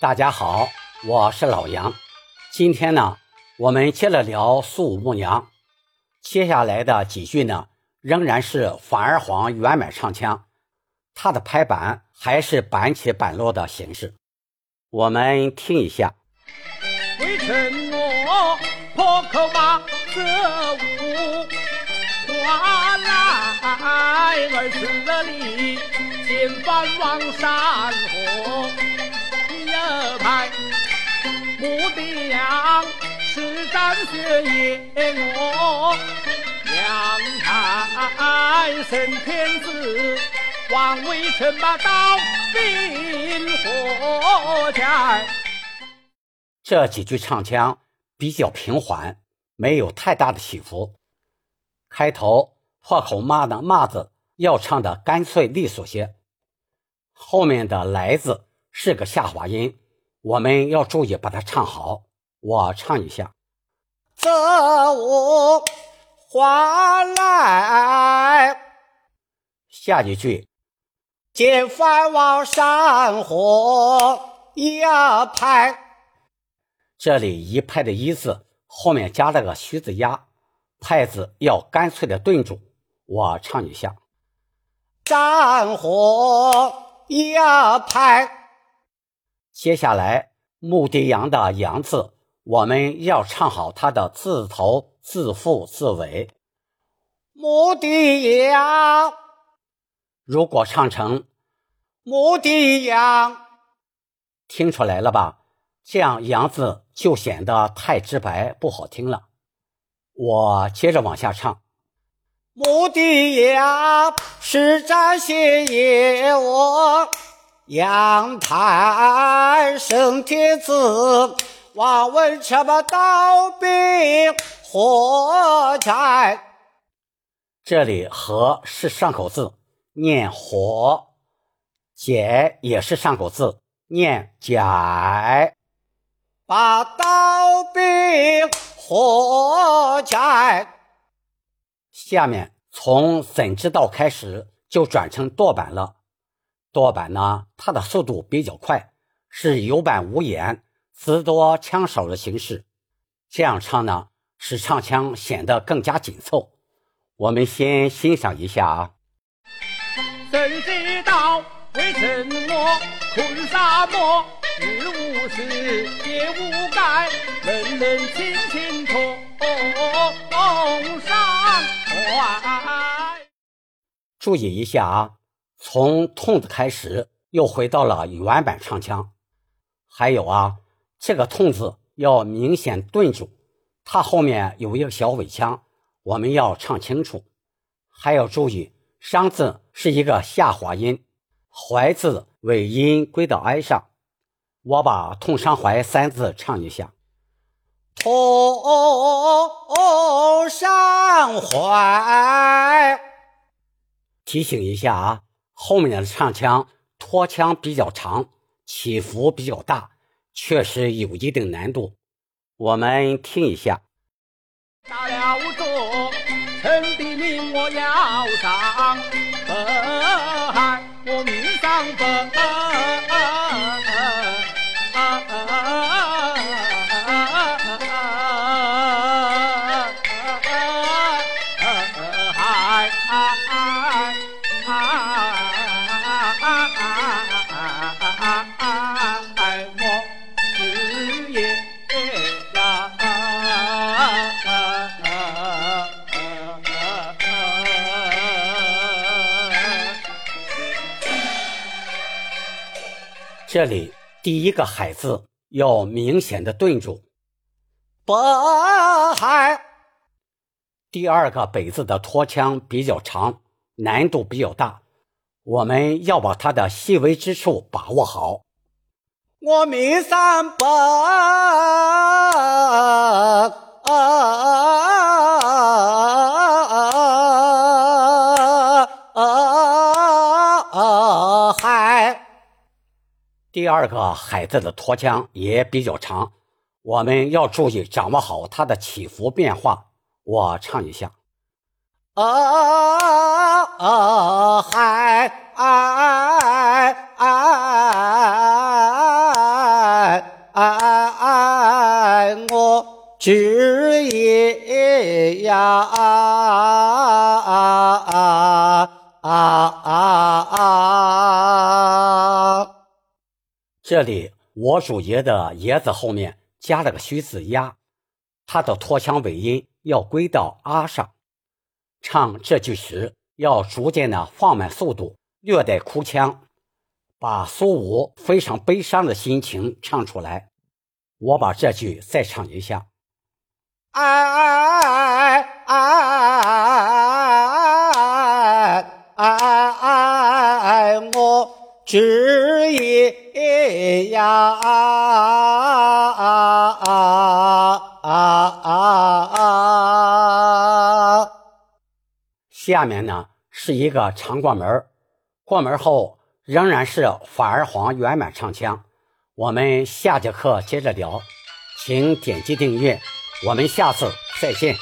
大家好，我是老杨。今天呢，我们接着聊苏武牧娘。接下来的几句呢，仍然是反二黄圆满唱腔，它的拍板还是板起板落的形式。我们听一下。为承诺破口骂这五花来二十里，千帆往山河。羊，施展血液我阳台神天子，王位称霸刀兵火柴。这几句唱腔比较平缓，没有太大的起伏。开头破口骂的“骂”字要唱的干脆利索些，后面的“来”字。是个下滑音，我们要注意把它唱好。我唱一下：这五花来。下一句：见饭往山河一拍。这里一拍的一字后面加了个虚字压，拍字要干脆的顿住。我唱一下：山河一拍。接下来，牧笛羊的“羊”字，我们要唱好它的字头、字腹、字尾。牧笛羊，如果唱成牧笛羊，听出来了吧？这样“羊”字就显得太直白，不好听了。我接着往下唱：牧笛羊，施展血液我。阳台升天子，我问什么刀兵火柴？这里“和”是上口字，念“火”；“解”也是上口字，念“解”。把刀兵火柴。下面从怎知道开始就转成剁板了。剁板呢，它的速度比较快，是有板无眼，词多腔少的形式。这样唱呢，使唱腔显得更加紧凑。我们先欣赏一下啊。谁知道为什么困沙漠，日无时夜无改，人人轻轻托上怀。注意一下啊。从痛字开始，又回到了原版唱腔。还有啊，这个痛字要明显顿住，它后面有一个小尾腔，我们要唱清楚。还要注意，伤字是一个下滑音，怀字尾音归到哀上。我把痛伤怀三字唱一下：痛伤怀。提醒一下啊。后面的唱腔拖腔比较长，起伏比较大，确实有一定难度。我们听一下。打了钟，臣的命我要上本，我命上北。这里第一个“海”字要明显的顿住，北海。第二个“北”字的拖腔比较长，难度比较大，我们要把它的细微之处把握好。我名三北。第二个孩子的托腔也比较长，我们要注意掌握好它的起伏变化。我唱一下。我只一啊啊。这里我主爷的爷字后面加了个虚字呀，他的拖腔尾音要归到啊上。唱这句时要逐渐的放慢速度，略带哭腔，把苏武非常悲伤的心情唱出来。我把这句再唱一下。哎哎哎哎！我知下面呢是一个长过门，过门后仍然是法儿黄圆满唱腔。我们下节课接着聊，请点击订阅。我们下次再见。